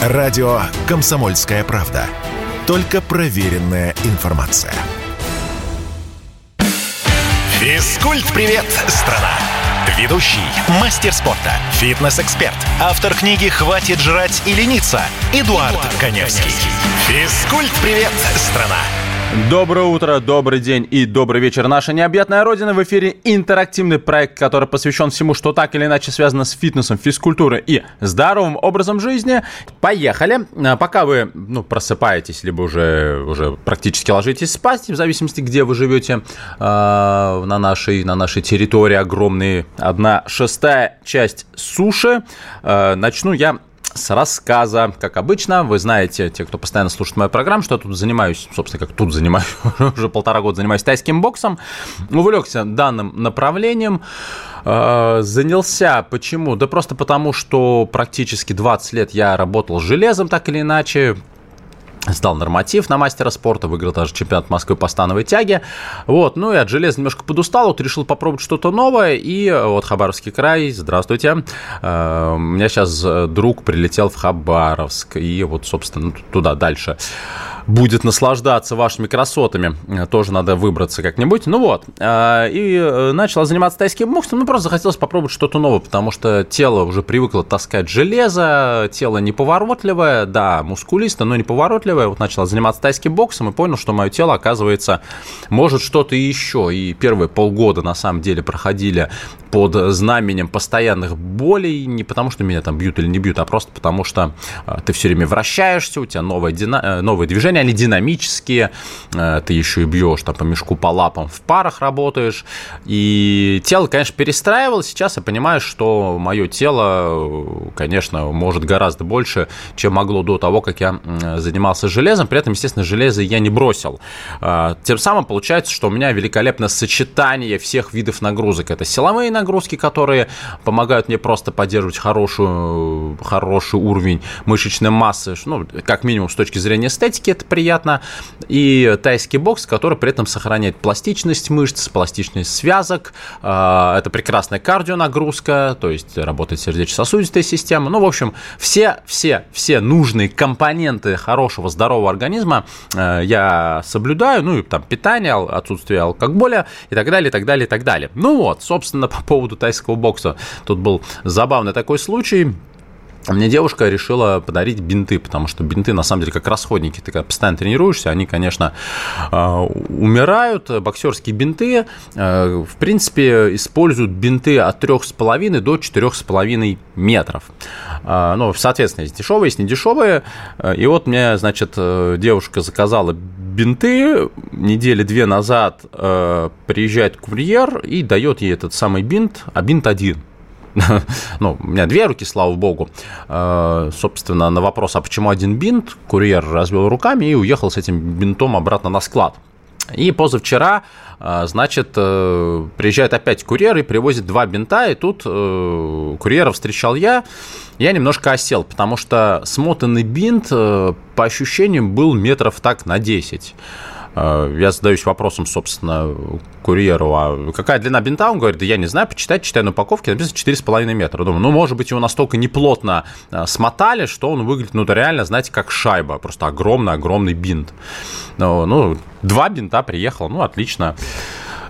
Радио «Комсомольская правда». Только проверенная информация. Физкульт-привет, страна! Ведущий, мастер спорта, фитнес-эксперт, автор книги «Хватит жрать и лениться» Эдуард, Эдуард Коневский. Физкульт-привет, страна! Доброе утро, добрый день и добрый вечер. Наша необъятная родина в эфире интерактивный проект, который посвящен всему, что так или иначе связано с фитнесом, физкультурой и здоровым образом жизни. Поехали. А, пока вы ну, просыпаетесь, либо уже, уже практически ложитесь спать, в зависимости, где вы живете э, на, нашей, на нашей территории огромной, одна шестая часть суши. Э, начну я с рассказа. Как обычно, вы знаете, те, кто постоянно слушает мою программу, что я тут занимаюсь, собственно, как тут занимаюсь, уже полтора года занимаюсь тайским боксом, увлекся данным направлением, э, занялся. Почему? Да просто потому, что практически 20 лет я работал с железом, так или иначе, Сдал норматив на мастера спорта, выиграл даже чемпионат Москвы по становой тяге. Вот, ну и от железа немножко подустал, вот решил попробовать что-то новое. И вот Хабаровский край, здравствуйте. Э, у меня сейчас друг прилетел в Хабаровск, и вот, собственно, туда дальше будет наслаждаться вашими красотами. Тоже надо выбраться как-нибудь. Ну вот. А, и э, начала заниматься тайским боксом. Ну, просто захотелось попробовать что-то новое, потому что тело уже привыкло таскать железо, тело неповоротливое, да, мускулисто, но неповоротливое. Вот начала заниматься тайским боксом и понял, что мое тело, оказывается, может что-то еще. И первые полгода, на самом деле, проходили под знаменем постоянных болей, не потому что меня там бьют или не бьют, а просто потому что ты все время вращаешься, у тебя новое, дина... Э, новое движение, они динамические, э, ты еще и бьешь там по мешку, по лапам, в парах работаешь, и тело, конечно, перестраивалось, сейчас я понимаю, что мое тело, конечно, может гораздо больше, чем могло до того, как я занимался железом, при этом, естественно, железо я не бросил. А, тем самым получается, что у меня великолепное сочетание всех видов нагрузок. Это силовые нагрузки, которые помогают мне просто поддерживать хорошую, хороший уровень мышечной массы, ну, как минимум с точки зрения эстетики это приятно, и тайский бокс, который при этом сохраняет пластичность мышц, пластичность связок, а, это прекрасная кардионагрузка, то есть работает сердечно-сосудистая система, ну, в общем, все, все, все нужные компоненты хорошего, здорового организма э, я соблюдаю, ну, и там питание, отсутствие алкоголя и так далее, и так далее, и так далее. Ну вот, собственно, по поводу тайского бокса. Тут был забавный такой случай. Мне девушка решила подарить бинты, потому что бинты, на самом деле, как расходники. Ты когда постоянно тренируешься, они, конечно, а, умирают. Боксерские бинты, а, в принципе, используют бинты от 3,5 до 4,5 метров. А, ну, соответственно, есть дешевые, есть недешевые. И вот мне, значит, девушка заказала бинты. Недели две назад приезжает курьер и дает ей этот самый бинт, а бинт один – ну, у меня две руки, слава богу. Э, собственно, на вопрос, а почему один бинт, курьер развел руками и уехал с этим бинтом обратно на склад. И позавчера, э, значит, э, приезжает опять курьер и привозит два бинта, и тут курьера встречал я. Я немножко осел, потому что смотанный бинт, по ощущениям, был метров так на 10. Э, я задаюсь вопросом, собственно, курьеру, а какая длина бинта? Он говорит, да я не знаю, почитать, читаю на упаковке, написано 4,5 метра. Думаю, ну, может быть, его настолько неплотно э, смотали, что он выглядит, ну, реально, знаете, как шайба, просто огромный-огромный бинт. Ну, ну, два бинта приехал, ну, отлично.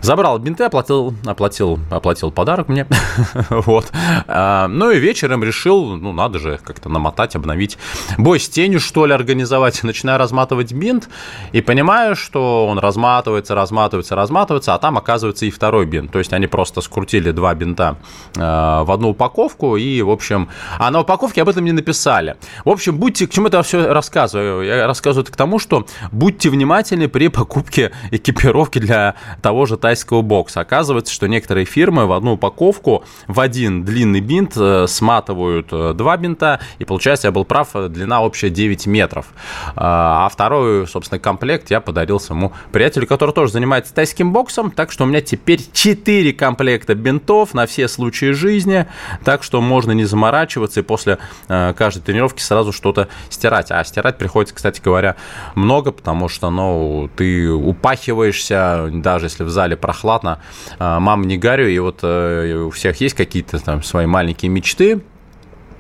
Забрал бинты, оплатил, оплатил, оплатил подарок мне. вот. А, ну и вечером решил, ну надо же как-то намотать, обновить. Бой с тенью, что ли, организовать. Начинаю разматывать бинт и понимаю, что он разматывается, разматывается, разматывается, а там оказывается и второй бинт. То есть они просто скрутили два бинта а, в одну упаковку и, в общем, а на упаковке об этом не написали. В общем, будьте, к чему это все рассказываю? Я рассказываю это к тому, что будьте внимательны при покупке экипировки для того же тайского бокса. Оказывается, что некоторые фирмы в одну упаковку в один длинный бинт э, сматывают э, два бинта, и получается, я был прав, э, длина общая 9 метров. А второй, собственно, комплект я подарил своему приятелю, который тоже занимается тайским боксом, так что у меня теперь 4 комплекта бинтов на все случаи жизни, так что можно не заморачиваться и после каждой тренировки сразу что-то стирать. А стирать приходится, кстати говоря, много, потому что, ну, ты упахиваешься, даже если в зале прохладно. А, Мама, не горю, и вот э, у всех есть какие-то там свои маленькие мечты,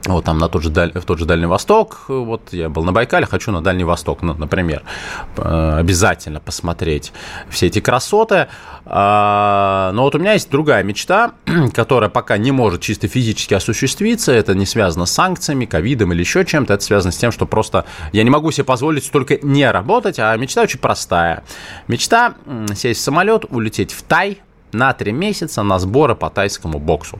вот там на тот же, даль, в тот же Дальний Восток, вот я был на Байкале, хочу на Дальний Восток, ну, например, э, обязательно посмотреть все эти красоты. А, но вот у меня есть другая мечта, которая пока не может чисто физически осуществиться, это не связано с санкциями, ковидом или еще чем-то, это связано с тем, что просто я не могу себе позволить столько не работать, а мечта очень простая. Мечта сесть в самолет, улететь в Тай, на три месяца на сборы по тайскому боксу.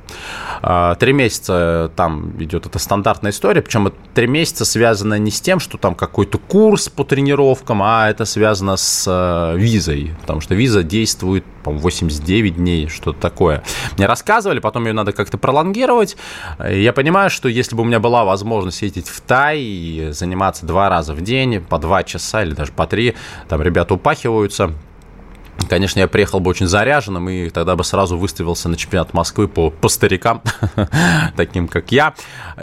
А, три месяца там идет эта стандартная история, причем три месяца связано не с тем, что там какой-то курс по тренировкам, а это связано с э, визой, потому что виза действует, по 89 дней, что-то такое. Мне рассказывали, потом ее надо как-то пролонгировать. Я понимаю, что если бы у меня была возможность ездить в Тай и заниматься два раза в день, по два часа или даже по три, там ребята упахиваются, Конечно, я приехал бы очень заряженным и тогда бы сразу выставился на чемпионат Москвы по, по старикам, таким как я.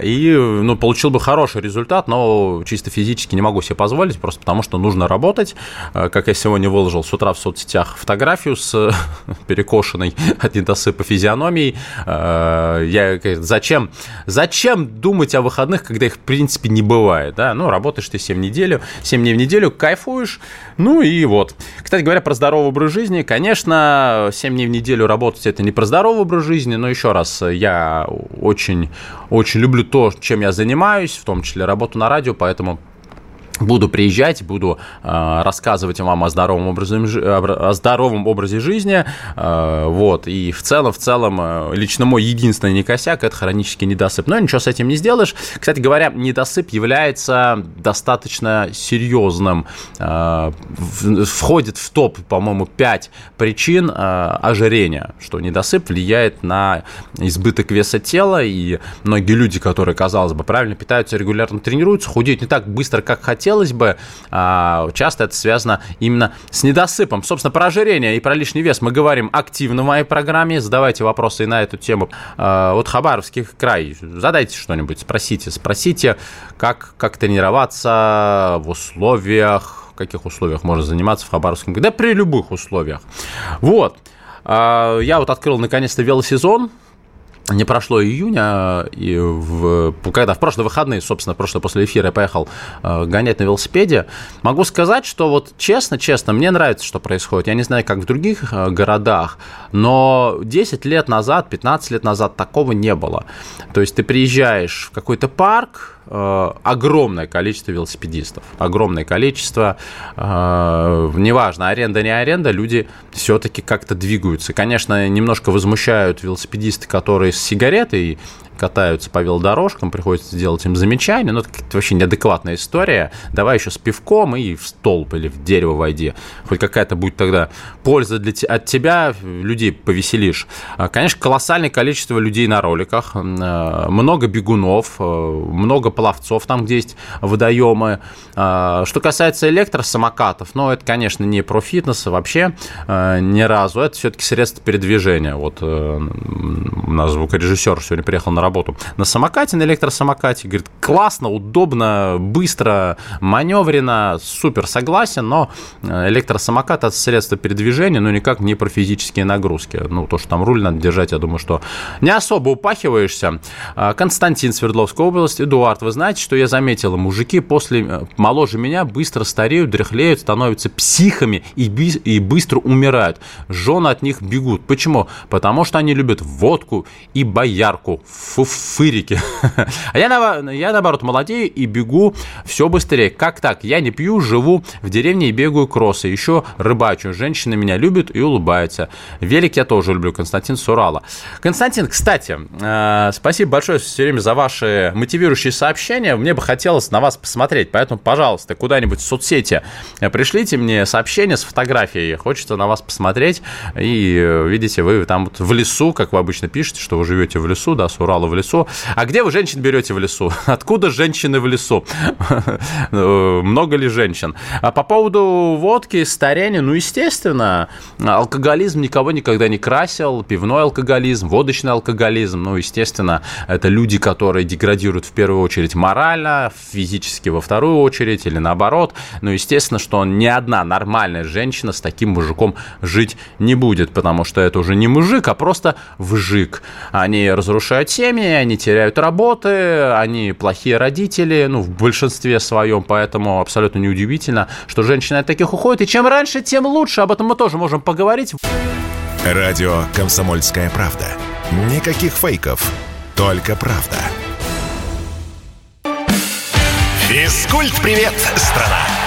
И ну, получил бы хороший результат, но чисто физически не могу себе позволить, просто потому что нужно работать. Э, как я сегодня выложил с утра в соцсетях фотографию с перекошенной от недосыпа физиономией. Э, я, зачем, зачем думать о выходных, когда их в принципе не бывает? Да? Ну, работаешь ты 7 неделю, 7 дней в неделю, кайфуешь. Ну и вот. Кстати говоря, про здоровый образ жизни. Конечно, 7 дней в неделю работать это не про здоровый образ жизни, но еще раз, я очень, очень люблю то, чем я занимаюсь, в том числе работу на радио, поэтому Буду приезжать, буду э, рассказывать вам о здоровом, образе, о здоровом образе жизни. Э, вот. И в целом, в целом, э, лично мой единственный не косяк – это хронический недосып. Но ничего с этим не сделаешь. Кстати говоря, недосып является достаточно серьезным. Э, входит в топ, по-моему, 5 причин э, ожирения, что недосып влияет на избыток веса тела. И многие люди, которые, казалось бы, правильно питаются, регулярно тренируются, худеют не так быстро, как хотят хотелось бы. А, часто это связано именно с недосыпом. Собственно, про ожирение и про лишний вес мы говорим активно в моей программе. Задавайте вопросы и на эту тему. А, вот Хабаровский край. Задайте что-нибудь, спросите. Спросите, как, как тренироваться в условиях в каких условиях можно заниматься в Хабаровском крае, да при любых условиях. Вот. А, я вот открыл наконец-то велосезон, не прошло июня, и в, когда в прошлые выходные, собственно, прошлое после эфира я поехал э, гонять на велосипеде, могу сказать, что вот честно, честно, мне нравится, что происходит. Я не знаю, как в других э, городах, но 10 лет назад, 15 лет назад такого не было. То есть ты приезжаешь в какой-то парк, огромное количество велосипедистов. Огромное количество. Э, неважно, аренда, не аренда, люди все-таки как-то двигаются. Конечно, немножко возмущают велосипедисты, которые с сигаретой катаются по велодорожкам, приходится делать им замечания, но это вообще неадекватная история. Давай еще с пивком и в столб или в дерево войди. Хоть какая-то будет тогда польза для от тебя, людей повеселишь. А, конечно, колоссальное количество людей на роликах, а, много бегунов, а, много пловцов там, где есть водоемы. Что касается электросамокатов, ну, это, конечно, не про фитнес вообще ни разу, это все-таки средство передвижения. Вот э, у нас звукорежиссер сегодня приехал на работу на самокате, на электросамокате. Говорит, классно, удобно, быстро, маневренно, супер, согласен, но э, электросамокат – это средство передвижения, но никак не про физические нагрузки. Ну, то, что там руль надо держать, я думаю, что не особо упахиваешься. А, Константин, Свердловская область. Эдуард, вы знаете, что я заметил? Мужики после э, моложе меня быстро стареют, дряхлеют, становятся психами и, би- и быстро умирают. Жены от них бегут. Почему? Потому что они любят водку и боярку фуфырики. А я, я, наоборот, молодею и бегу все быстрее. Как так? Я не пью, живу в деревне и бегаю кроссы. Еще рыбачу. Женщины меня любят и улыбаются. Велик я тоже люблю. Константин Сурала. Константин, кстати, э, спасибо большое все время за ваши мотивирующие сообщения. Мне бы хотелось на вас посмотреть. Поэтому, пожалуйста, куда-нибудь в соцсети пришлите мне сообщение с фотографией. Хочется на вас посмотреть. И э, видите, вы там вот в лесу, как вы обычно пишете, что вы живете в лесу, да, с Урала в лесу. А где вы женщин берете в лесу? Откуда женщины в лесу? Много ли женщин? А по поводу водки, старения, ну, естественно, алкоголизм никого никогда не красил, пивной алкоголизм, водочный алкоголизм, ну, естественно, это люди, которые деградируют в первую очередь морально, физически во вторую очередь или наоборот. Ну, естественно, что ни одна нормальная женщина с таким мужиком жить не будет, потому что это уже не мужик, а просто вжик. Они разрушают семьи, семьи, они теряют работы, они плохие родители, ну, в большинстве своем, поэтому абсолютно неудивительно, что женщины от таких уходят, и чем раньше, тем лучше, об этом мы тоже можем поговорить. Радио «Комсомольская правда». Никаких фейков, только правда. Физкульт-привет, страна!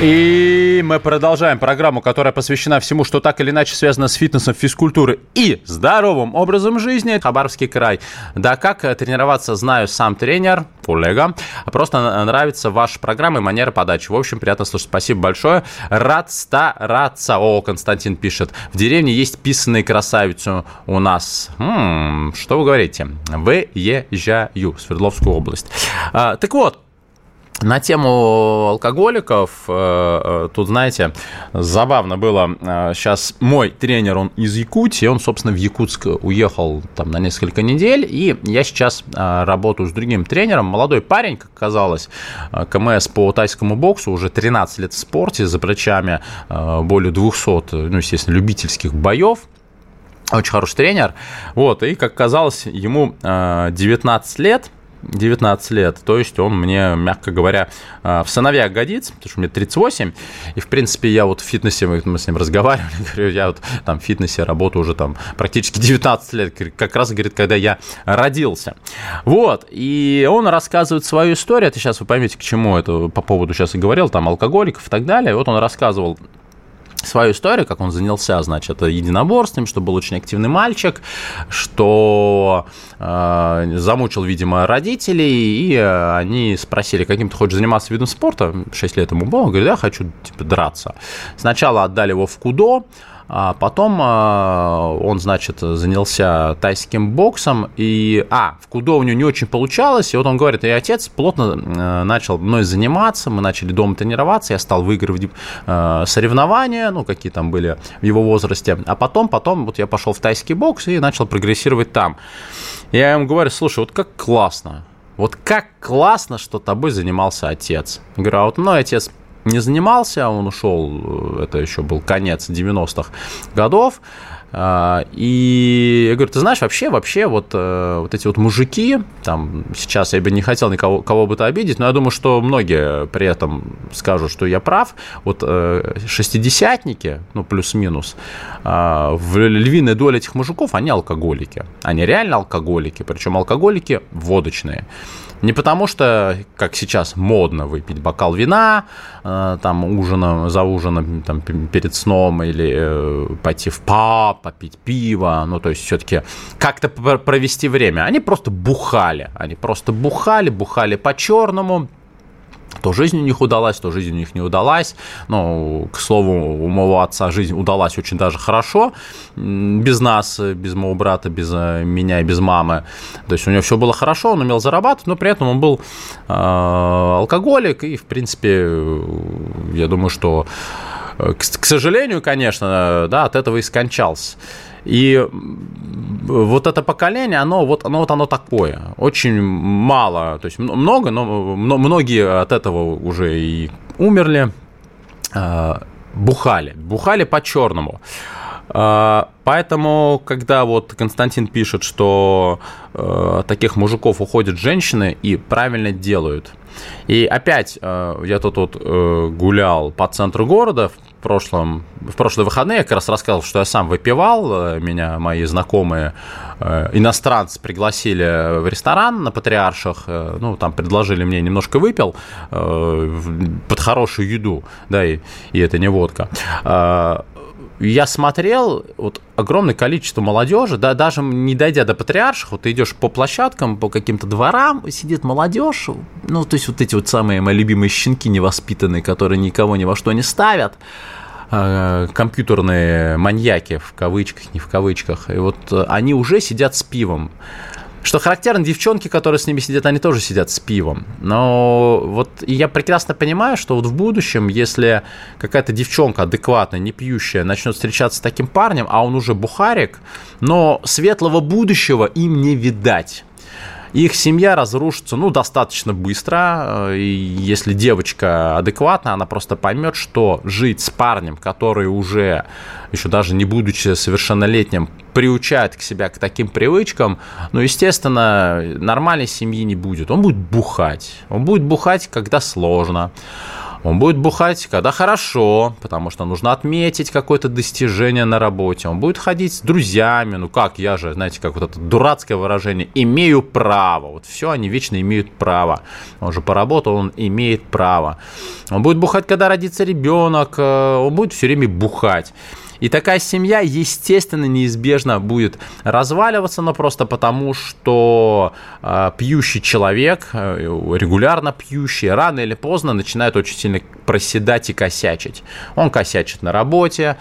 И мы продолжаем программу, которая посвящена всему, что так или иначе связано с фитнесом, физкультурой и здоровым образом жизни. Хабаровский край. Да, как тренироваться, знаю сам тренер, коллега. Просто нравится ваша программа и манера подачи. В общем, приятно слушать. Спасибо большое. Рад стараться. О, Константин пишет. В деревне есть писанные красавицу у нас. М-м, что вы говорите? Выезжаю в Свердловскую область. А, так вот, на тему алкоголиков, э, э, тут, знаете, забавно было, сейчас э, мой тренер, он из Якутии, он, собственно, в Якутск уехал там на несколько недель, и я сейчас работаю с другим тренером, молодой парень, как казалось, КМС по тайскому боксу, уже 13 лет в спорте, за плечами более 200, ну, естественно, любительских боев, очень хороший тренер, вот, и, как казалось, ему 19 лет – 19 лет. То есть он мне, мягко говоря, э, в сыновья годится, потому что мне 38. И, в принципе, я вот в фитнесе, мы с ним разговаривали, говорю, я вот там в фитнесе работаю уже там практически 19 лет, как раз, говорит, когда я родился. Вот, и он рассказывает свою историю, это сейчас вы поймете, к чему это по поводу сейчас и говорил, там алкоголиков и так далее. Вот он рассказывал свою историю, как он занялся, значит, единоборством, что был очень активный мальчик, что э, замучил, видимо, родителей, и они спросили, каким ты хочешь заниматься видом спорта, 6 лет ему было, он говорит, я хочу, типа, драться. Сначала отдали его в КУДО, а потом а, он, значит, занялся тайским боксом, и, а, в кудо у него не очень получалось, и вот он говорит, и отец плотно э, начал мной заниматься, мы начали дома тренироваться, я стал выигрывать э, соревнования, ну, какие там были в его возрасте, а потом, потом вот я пошел в тайский бокс и начал прогрессировать там. Я ему говорю, слушай, вот как классно, вот как классно, что тобой занимался отец. Я говорю, а вот мой отец не занимался, он ушел, это еще был конец 90-х годов, а, и я говорю, ты знаешь, вообще, вообще, вот, э, вот эти вот мужики, там, сейчас я бы не хотел никого кого бы то обидеть, но я думаю, что многие при этом скажут, что я прав. Вот э, шестидесятники, ну, плюс-минус, а, в львиной доле этих мужиков, они алкоголики. Они реально алкоголики, причем алкоголики водочные. Не потому что, как сейчас, модно выпить бокал вина, э, там, ужином, за ужином, там, перед сном, или э, пойти в паб, попить пиво, ну, то есть все-таки как-то провести время. Они просто бухали, они просто бухали, бухали по-черному, то жизнь у них удалась, то жизнь у них не удалась. Но, к слову, у моего отца жизнь удалась очень даже хорошо. Без нас, без моего брата, без э, меня и без мамы. То есть у него все было хорошо, он умел зарабатывать, но при этом он был э, алкоголик. И, в принципе, я думаю, что, э, к сожалению, конечно, да, от этого и скончался. И вот это поколение, оно вот оно, вот оно такое. Очень мало, то есть много, но многие от этого уже и умерли, а, бухали, бухали по-черному. А, поэтому, когда вот Константин пишет, что э, таких мужиков уходят женщины и правильно делают. И опять э, я тут вот э, гулял по центру города, прошлом, в прошлые выходные я как раз рассказывал, что я сам выпивал, э, меня мои знакомые э, иностранцы пригласили в ресторан на Патриарших, э, ну, там предложили мне немножко выпил под хорошую еду, да, и, и это не водка я смотрел, вот огромное количество молодежи, да, даже не дойдя до патриарших, вот ты идешь по площадкам, по каким-то дворам, сидит молодежь, ну, то есть вот эти вот самые мои любимые щенки невоспитанные, которые никого ни во что не ставят, а, компьютерные маньяки, в кавычках, не в кавычках, и вот они уже сидят с пивом. Что характерно, девчонки, которые с ними сидят, они тоже сидят с пивом. Но вот я прекрасно понимаю, что вот в будущем, если какая-то девчонка адекватная, не пьющая, начнет встречаться с таким парнем, а он уже бухарик, но светлого будущего им не видать. Их семья разрушится, ну, достаточно быстро. И если девочка адекватна, она просто поймет, что жить с парнем, который уже, еще даже не будучи совершеннолетним, приучает к себя к таким привычкам, ну, естественно, нормальной семьи не будет. Он будет бухать. Он будет бухать, когда сложно. Он будет бухать, когда хорошо, потому что нужно отметить какое-то достижение на работе. Он будет ходить с друзьями. Ну как, я же, знаете, как вот это дурацкое выражение, имею право. Вот все, они вечно имеют право. Он же поработал, он имеет право. Он будет бухать, когда родится ребенок. Э, он будет все время бухать. И такая семья, естественно, неизбежно будет разваливаться, но просто потому, что э, пьющий человек, э, регулярно пьющий, рано или поздно начинает очень сильно проседать и косячить. Он косячит на работе,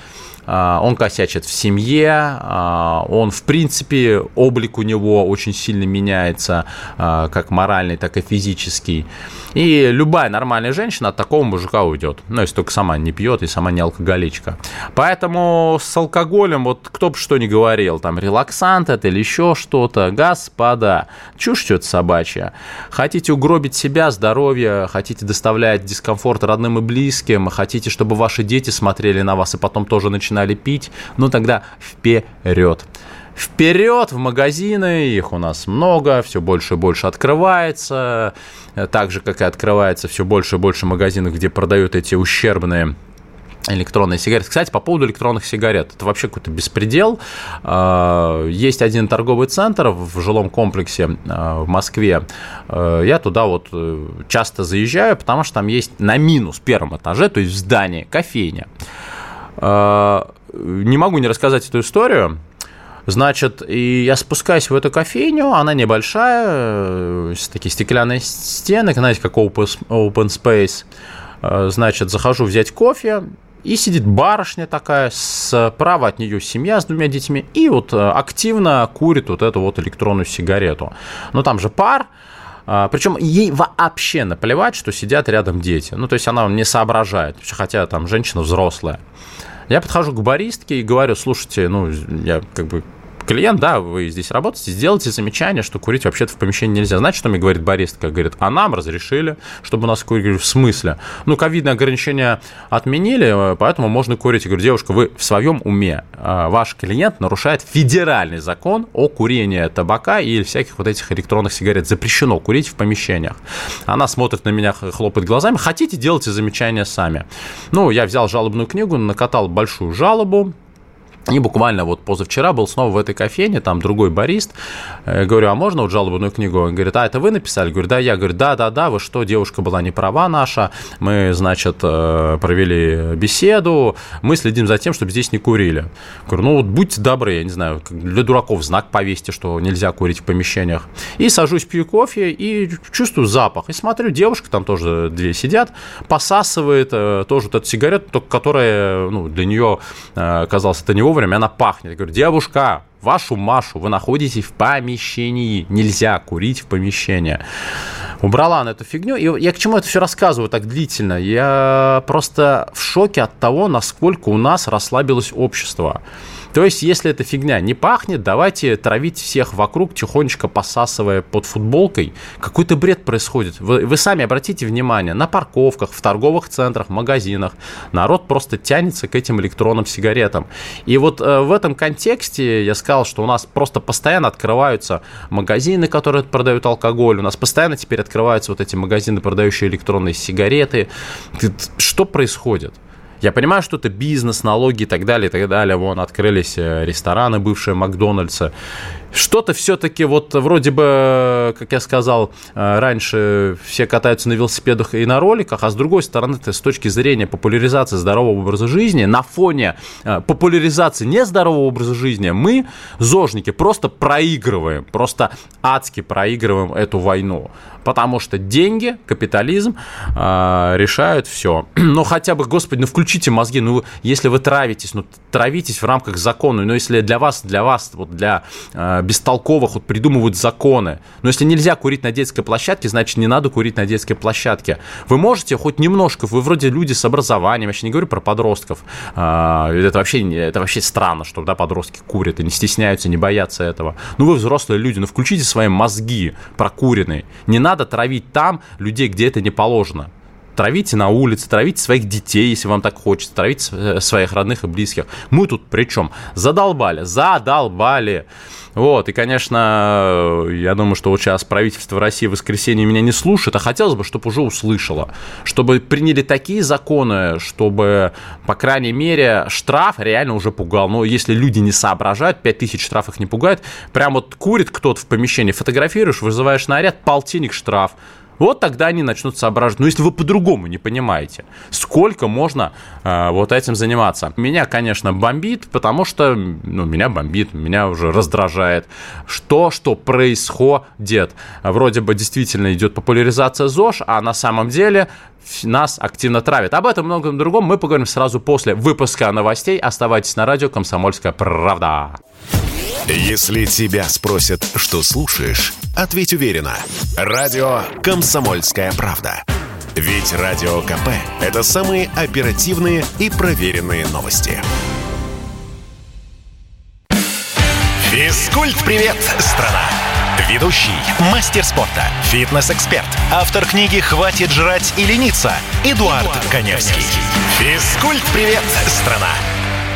он косячит в семье, а, он, в принципе, облик у него очень сильно меняется, а, как моральный, так и физический. И любая нормальная женщина от такого мужика уйдет. Ну, если только сама не пьет и сама не алкоголичка. Поэтому с алкоголем, вот кто бы что ни говорил, там, релаксант это или еще что-то, господа, чушь что-то собачья. Хотите угробить себя, здоровье, хотите доставлять дискомфорт родным и близким, хотите, чтобы ваши дети смотрели на вас и потом тоже начинали пить, ну тогда вперед вперед в магазины, их у нас много, все больше и больше открывается, так же, как и открывается все больше и больше магазинов, где продают эти ущербные электронные сигареты. Кстати, по поводу электронных сигарет, это вообще какой-то беспредел. А, есть один торговый центр в жилом комплексе а, в Москве. Я туда вот э, часто заезжаю, потому что там есть на минус первом этаже, то есть в здании, кофейня. Не могу не рассказать эту историю. Значит, и я спускаюсь в эту кофейню, она небольшая, э, такие стеклянные стены, знаете, как open, open space. Э, значит, захожу взять кофе, и сидит барышня такая, справа от нее семья с двумя детьми, и вот э, активно курит вот эту вот электронную сигарету. Но там же пар, причем ей вообще наплевать, что сидят рядом дети. Ну, то есть она не соображает, хотя там женщина взрослая. Я подхожу к баристке и говорю, слушайте, ну, я как бы клиент, да, вы здесь работаете, сделайте замечание, что курить вообще-то в помещении нельзя. Знаете, что мне говорит баристка? Говорит, а нам разрешили, чтобы у нас. Говорю, в смысле? Ну, ковидные ограничения отменили, поэтому можно курить. Я говорю, девушка, вы в своем уме. А, ваш клиент нарушает федеральный закон о курении табака и всяких вот этих электронных сигарет. Запрещено курить в помещениях. Она смотрит на меня, хлопает глазами. Хотите, делайте замечания сами. Ну, я взял жалобную книгу, накатал большую жалобу, и буквально вот позавчера был снова в этой кофейне, там другой барист. Я говорю, а можно вот жалобную книгу? Он говорит, а это вы написали? Говорю, да, я говорю, да, да, да, вы что, девушка была не права наша, мы, значит, э, провели беседу, мы следим за тем, чтобы здесь не курили. Говорю, ну вот будьте добры, я не знаю, для дураков знак повесьте, что нельзя курить в помещениях. И сажусь, пью кофе и чувствую запах. И смотрю, девушка, там тоже две сидят, посасывает э, тоже вот эту сигарету, только которая, ну, для нее э, казалось, это не вовремя, она пахнет. Я говорю, девушка, вашу Машу вы находитесь в помещении. Нельзя курить в помещении. Убрала она эту фигню. И я к чему это все рассказываю так длительно? Я просто в шоке от того, насколько у нас расслабилось общество. То есть, если эта фигня не пахнет, давайте травить всех вокруг, тихонечко посасывая под футболкой. Какой-то бред происходит. Вы, вы сами обратите внимание, на парковках, в торговых центрах, магазинах народ просто тянется к этим электронным сигаретам. И вот э, в этом контексте я сказал, что у нас просто постоянно открываются магазины, которые продают алкоголь, у нас постоянно теперь открываются вот эти магазины, продающие электронные сигареты. Что происходит? Я понимаю, что это бизнес, налоги и так далее, и так далее. Вон открылись э, рестораны, бывшие Макдональдса что-то все-таки вот вроде бы, как я сказал э, раньше, все катаются на велосипедах и на роликах, а с другой стороны, это с точки зрения популяризации здорового образа жизни, на фоне э, популяризации нездорового образа жизни мы, зожники, просто проигрываем, просто адски проигрываем эту войну. Потому что деньги, капитализм э, решают все. Но хотя бы, господи, ну включите мозги, ну если вы травитесь, ну травитесь в рамках закона, но если для вас, для вас, вот для э, бестолковых вот придумывают законы. Но если нельзя курить на детской площадке, значит не надо курить на детской площадке. Вы можете хоть немножко, вы вроде люди с образованием, я вообще не говорю про подростков. А, это вообще, это вообще странно, что да, подростки курят и не стесняются, не боятся этого. Ну вы взрослые люди, ну включите свои мозги прокуренные. Не надо травить там людей, где это не положено. Травите на улице, травите своих детей, если вам так хочется, травите э, своих родных и близких. Мы тут при чем? Задолбали, задолбали. Вот, и, конечно, я думаю, что вот сейчас правительство России в воскресенье меня не слушает, а хотелось бы, чтобы уже услышало, чтобы приняли такие законы, чтобы, по крайней мере, штраф реально уже пугал. Но если люди не соображают, 5000 штраф их не пугает, прям вот курит кто-то в помещении, фотографируешь, вызываешь наряд, полтинник штраф. Вот тогда они начнут соображать. Но если вы по-другому не понимаете, сколько можно э, вот этим заниматься? Меня, конечно, бомбит, потому что, ну, меня бомбит, меня уже раздражает. Что, что происходит? Вроде бы действительно идет популяризация ЗОЖ, а на самом деле нас активно травят. Об этом и многом другом мы поговорим сразу после выпуска новостей. Оставайтесь на радио «Комсомольская правда». Если тебя спросят, что слушаешь, ответь уверенно. Радио «Комсомольская правда». Ведь Радио КП – это самые оперативные и проверенные новости. Физкульт-привет, страна! Ведущий, мастер спорта, фитнес-эксперт, автор книги «Хватит жрать и лениться» Эдуард, Эдуард Коневский. Физкульт-привет, страна!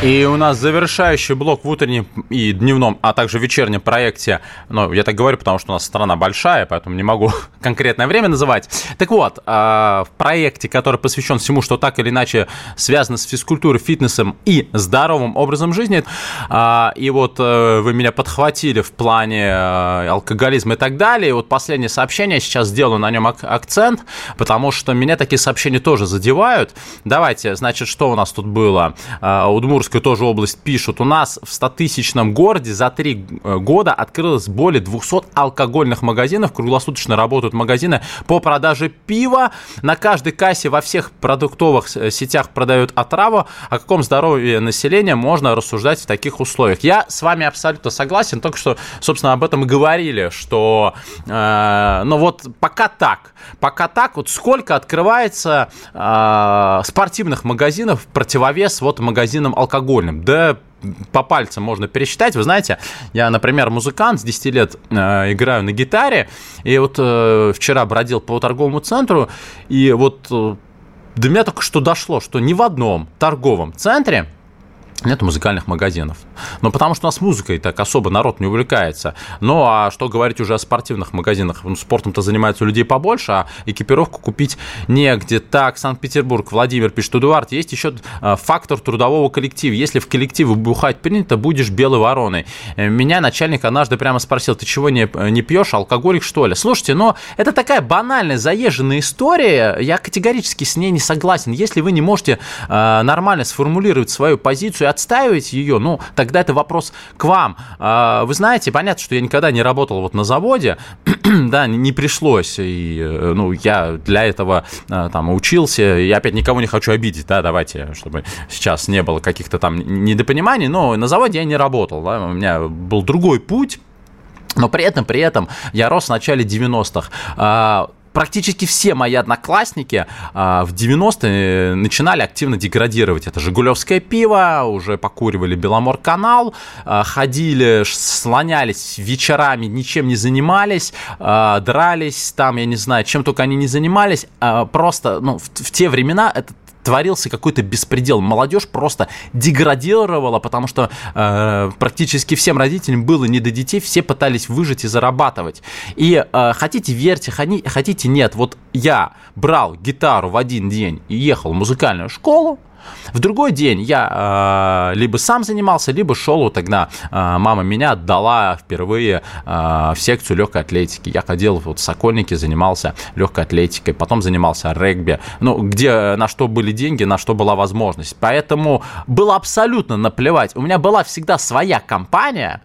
И у нас завершающий блок в утреннем и дневном, а также вечернем проекте. Ну, я так говорю, потому что у нас страна большая, поэтому не могу конкретное время называть. Так вот, а, в проекте, который посвящен всему, что так или иначе связано с физкультурой, фитнесом и здоровым образом жизни, а, и вот э, вы меня подхватили в плане э, алкоголизма и так далее. И вот последнее сообщение, сейчас сделаю на нем акцент, потому что меня такие сообщения тоже задевают. Давайте, значит, что у нас тут было? А, Удмур Оренбургская тоже область пишут, у нас в 100-тысячном городе за три э, года открылось более 200 алкогольных магазинов, круглосуточно работают магазины по продаже пива, на каждой кассе во всех продуктовых э, сетях продают отраву, о каком здоровье населения можно рассуждать в таких условиях. Я с вами абсолютно согласен, только что, собственно, об этом и говорили, что, э, ну вот, пока так, пока так, вот сколько открывается э, спортивных магазинов в противовес вот магазинам алкоголя алкогольным? Да по пальцам можно пересчитать. Вы знаете, я, например, музыкант, с 10 лет э, играю на гитаре, и вот э, вчера бродил по торговому центру, и вот э, до меня только что дошло, что ни в одном торговом центре нет музыкальных магазинов. Но потому что у нас музыкой так особо народ не увлекается. Ну, а что говорить уже о спортивных магазинах? Ну, спортом-то занимаются людей побольше, а экипировку купить негде. Так, Санкт-Петербург, Владимир пишет, Эдуард, есть еще э, фактор трудового коллектива. Если в коллективе бухать принято, будешь белой вороной. Э, меня начальник однажды прямо спросил, ты чего не, не пьешь, алкоголик что ли? Слушайте, но это такая банальная, заезженная история, я категорически с ней не согласен. Если вы не можете э, нормально сформулировать свою позицию, и отстаивать ее, ну, тогда это вопрос к вам. А, вы знаете, понятно, что я никогда не работал вот на заводе, да, не пришлось, и, э, ну, я для этого э, там учился, я опять никого не хочу обидеть, да, давайте, чтобы сейчас не было каких-то там недопониманий, но на заводе я не работал, да, у меня был другой путь, но при этом, при этом я рос в начале 90-х практически все мои одноклассники а, в 90-е начинали активно деградировать. Это «Жигулевское пиво», уже покуривали «Беломор-канал», а, ходили, слонялись вечерами, ничем не занимались, а, дрались там, я не знаю, чем только они не занимались. Просто, ну, в, в те времена это творился какой-то беспредел. Молодежь просто деградировала, потому что э, практически всем родителям было не до детей, все пытались выжить и зарабатывать. И э, хотите верьте, хотите нет, вот я брал гитару в один день и ехал в музыкальную школу, в другой день я э, либо сам занимался, либо шел, вот тогда э, мама меня отдала впервые э, в секцию легкой атлетики. Я ходил вот в Сокольники, занимался легкой атлетикой, потом занимался регби. Ну, где на что были деньги, на что была возможность. Поэтому было абсолютно наплевать. У меня была всегда своя компания,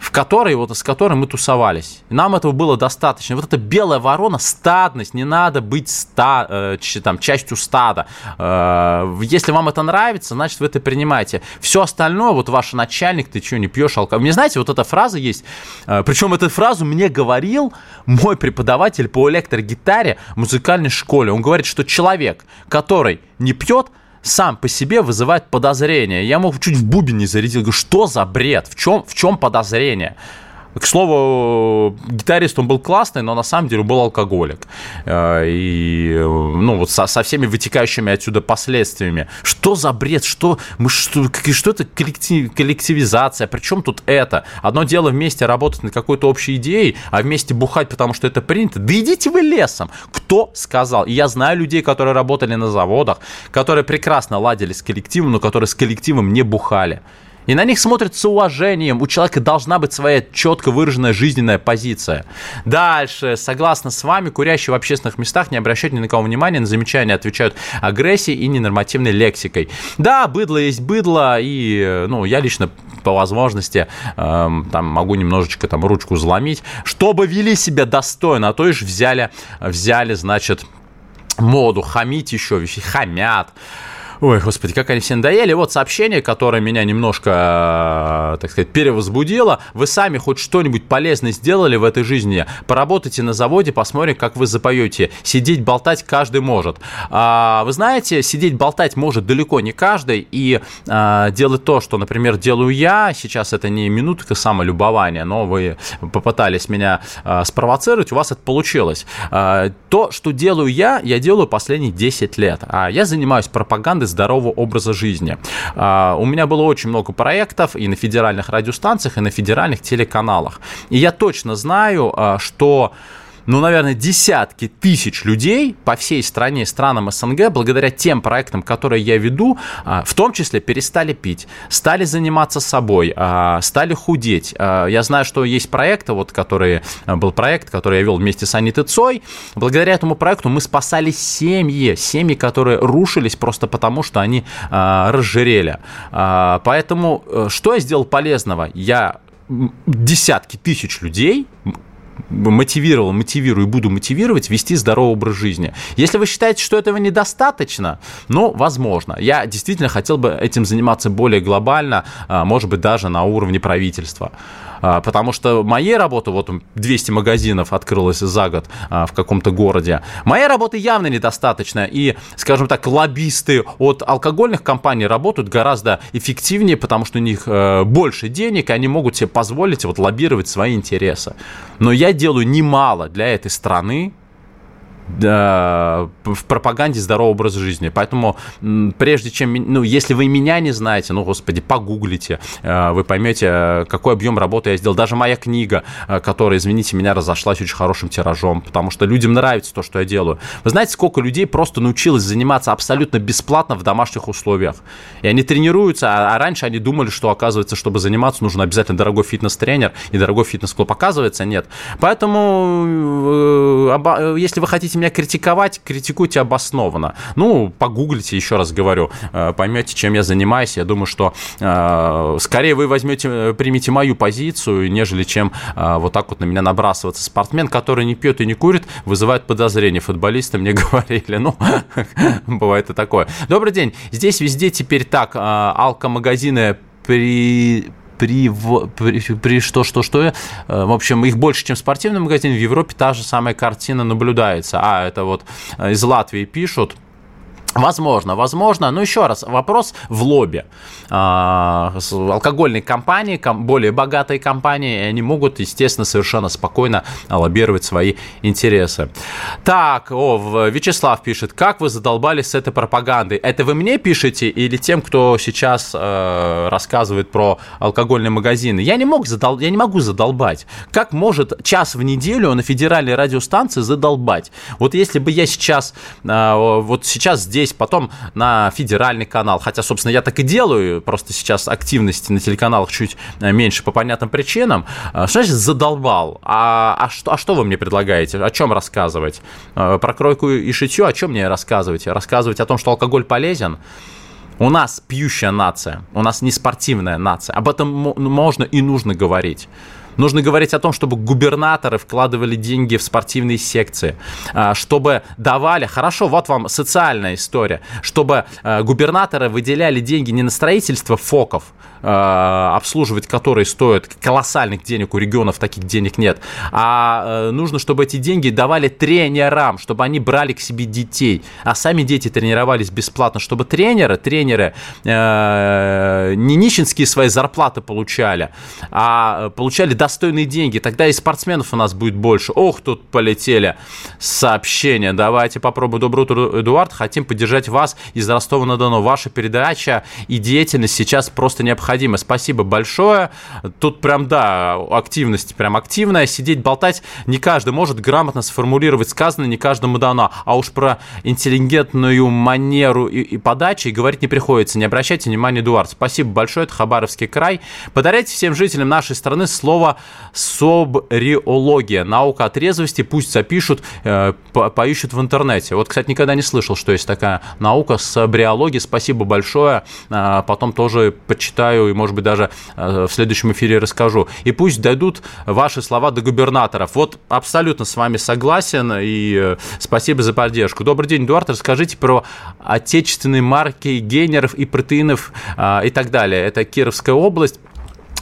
в которой, вот с которой мы тусовались. И нам этого было достаточно. Вот эта белая ворона, стадность, не надо быть ста, э, там, частью стада. Э, если вам это нравится, значит, вы это принимаете. Все остальное, вот ваш начальник, ты что, не пьешь алкоголь? Мне знаете, вот эта фраза есть, э, причем эту фразу мне говорил мой преподаватель по электрогитаре в музыкальной школе. Он говорит, что человек, который не пьет, сам по себе вызывает подозрение. Я ему чуть в бубен не зарядил. Говорю, что за бред? В чем, в чем подозрение? К слову, гитарист он был классный, но на самом деле был алкоголик. Э, и, ну, вот со, со всеми вытекающими отсюда последствиями. Что за бред? Что, мы, что, что это коллектив, коллективизация? Причем тут это? Одно дело вместе работать над какой-то общей идеей, а вместе бухать, потому что это принято. Да идите вы лесом. Кто сказал? И я знаю людей, которые работали на заводах, которые прекрасно ладили с коллективом, но которые с коллективом не бухали. И на них смотрят с уважением. У человека должна быть своя четко выраженная жизненная позиция. Дальше, согласно с вами, курящие в общественных местах не обращают ни на кого внимания, на замечания отвечают агрессией и ненормативной лексикой. Да, быдло есть быдло, и ну, я лично по возможности э, там могу немножечко там ручку заломить, чтобы вели себя достойно, а то лишь взяли, взяли, значит, моду, хамить еще, хамят. Ой, господи, как они все надоели. Вот сообщение, которое меня немножко, э, так сказать, перевозбудило. Вы сами хоть что-нибудь полезное сделали в этой жизни? Поработайте на заводе, посмотрим, как вы запоете. Сидеть, болтать каждый может. А, вы знаете, сидеть, болтать может далеко не каждый. И а, делать то, что, например, делаю я, сейчас это не минутка самолюбования, но вы попытались меня а, спровоцировать, у вас это получилось. А, то, что делаю я, я делаю последние 10 лет. А я занимаюсь пропагандой здорового образа жизни. А, у меня было очень много проектов и на федеральных радиостанциях, и на федеральных телеканалах. И я точно знаю, а, что ну, наверное, десятки тысяч людей по всей стране, странам СНГ, благодаря тем проектам, которые я веду, а, в том числе перестали пить, стали заниматься собой, а, стали худеть. А, я знаю, что есть проекты, вот, которые, был проект, который я вел вместе с Анитой Цой. Благодаря этому проекту мы спасали семьи, семьи, которые рушились просто потому, что они разжирели. Поэтому э, что я сделал полезного? Я десятки тысяч людей мотивировал, мотивирую и буду мотивировать вести здоровый образ жизни. Если вы считаете, что этого недостаточно, ну, возможно. Я действительно хотел бы этим заниматься более глобально, а, может быть, даже на уровне правительства. А, потому что моей работы, вот 200 магазинов открылось за год а, в каком-то городе, моей работы явно недостаточно, и, скажем так, лоббисты от алкогольных компаний работают гораздо эффективнее, потому что у них э, больше денег, и они могут себе позволить вот лоббировать свои интересы. Но я делаю немало для этой страны, в пропаганде здорового образа жизни. Поэтому прежде чем, ну, если вы меня не знаете, ну, господи, погуглите, э, вы поймете, какой объем работы я сделал. Даже моя книга, э, которая, извините меня, разошлась очень хорошим тиражом, потому что людям нравится то, что я делаю. Вы знаете, сколько людей просто научилось заниматься абсолютно бесплатно в домашних условиях. И они тренируются, а, а раньше они думали, что, оказывается, чтобы заниматься, нужно обязательно дорогой фитнес-тренер и дорогой фитнес-клуб. Оказывается, нет. Поэтому, э, если вы хотите меня критиковать, критикуйте обоснованно. Ну, погуглите, еще раз говорю, э, поймете, чем я занимаюсь. Я думаю, что э, скорее вы возьмете, э, примите мою позицию, нежели чем вот так вот на меня набрасываться. Спортсмен, который не пьет и не курит, вызывает подозрения. Футболисты мне говорили, ну, бывает и такое. Добрый день. Здесь везде теперь так, алкомагазины при при, при, при что, что, что, э, в общем, их больше, чем спортивный магазин, в Европе та же самая картина наблюдается. А, это вот э, из Латвии пишут, Возможно, возможно. Но еще раз, вопрос в лобби. А, алкогольные компании, более богатые компании, они могут, естественно, совершенно спокойно лоббировать свои интересы. Так, о, Вячеслав пишет, как вы задолбались с этой пропагандой? Это вы мне пишете или тем, кто сейчас э, рассказывает про алкогольные магазины? Я не, мог задол... я не могу задолбать. Как может час в неделю на федеральной радиостанции задолбать? Вот если бы я сейчас, э, вот сейчас здесь здесь, потом на федеральный канал. Хотя, собственно, я так и делаю, просто сейчас активности на телеканалах чуть э, меньше по понятным причинам. Э, что значит задолбал? А, а, что, а что вы мне предлагаете? О чем рассказывать? Э, про кройку и шитье о чем мне рассказывать? Рассказывать о том, что алкоголь полезен? У нас пьющая нация, у нас не спортивная нация. Об этом можно и нужно говорить. Нужно говорить о том, чтобы губернаторы вкладывали деньги в спортивные секции, а, чтобы давали, хорошо, вот вам социальная история, чтобы а, губернаторы выделяли деньги не на строительство фоков, а, обслуживать которые стоят колоссальных денег, у регионов таких денег нет, а нужно, чтобы эти деньги давали тренерам, чтобы они брали к себе детей, а сами дети тренировались бесплатно, чтобы тренеры, тренеры не нищенские свои зарплаты получали, а получали достойные деньги, тогда и спортсменов у нас будет больше. Ох, тут полетели сообщения. Давайте попробуем. Доброе утро, Эдуард. Хотим поддержать вас из Ростова-на-Дону. Ваша передача и деятельность сейчас просто необходима. Спасибо большое. Тут прям, да, активность прям активная. Сидеть, болтать не каждый может грамотно сформулировать сказанное, не каждому дано. А уж про интеллигентную манеру и, и подачи говорить не приходится. Не обращайте внимания, Эдуард. Спасибо большое. Это Хабаровский край. Подаряйте всем жителям нашей страны слово собриология, наука о трезвости, пусть запишут, э, поищут в интернете. Вот, кстати, никогда не слышал, что есть такая наука собриология. Спасибо большое. Э, потом тоже почитаю и, может быть, даже э, в следующем эфире расскажу. И пусть дойдут ваши слова до губернаторов. Вот абсолютно с вами согласен и спасибо за поддержку. Добрый день, Эдуард. Расскажите про отечественные марки генеров и протеинов и так далее. Это Кировская область.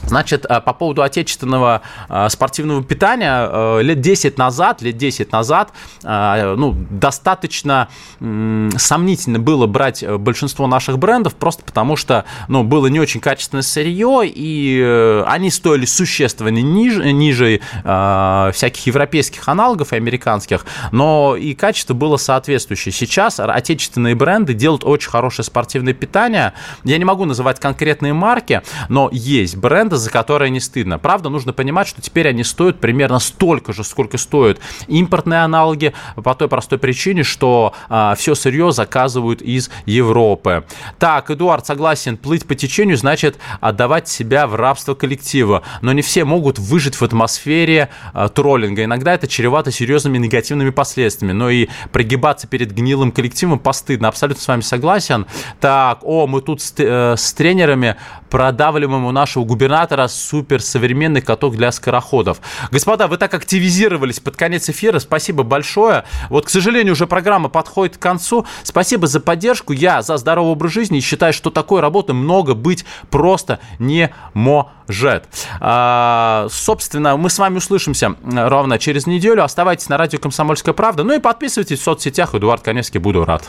Значит, э, по поводу отечественного э, спортивного питания, э, лет 10 назад, лет 10 назад, ну, достаточно сомнительно было брать большинство наших брендов, просто потому что, ну, было не очень качественное сырье, и они стоили существенно ниже, ниже всяких европейских аналогов и американских, но и качество было соответствующее. Сейчас отечественные бренды делают очень хорошее спортивное питание. Я не могу называть конкретные марки, но есть бренд, бренда, за которые не стыдно. Правда, нужно понимать, что теперь они стоят примерно столько же, сколько стоят импортные аналоги, по той простой причине, что а, все сырье заказывают из Европы. Так, Эдуард согласен, плыть по течению значит отдавать себя в рабство коллектива, но не все могут выжить в атмосфере а, троллинга. Иногда это чревато серьезными негативными последствиями, но и прогибаться перед гнилым коллективом постыдно. Абсолютно с вами согласен. Так, о, мы тут с, э, с тренерами продавливаем у нашего губернатора губернатора суперсовременный каток для скороходов. Господа, вы так активизировались под конец эфира. Спасибо большое. Вот, к сожалению, уже программа подходит к концу. Спасибо за поддержку. Я за здоровый образ жизни и считаю, что такой работы много быть просто не может. А, собственно, мы с вами услышимся ровно через неделю. Оставайтесь на радио «Комсомольская правда». Ну и подписывайтесь в соцсетях. Эдуард Коневский, буду рад.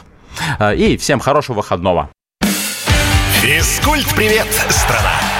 А, и всем хорошего выходного. Физкульт-привет, страна!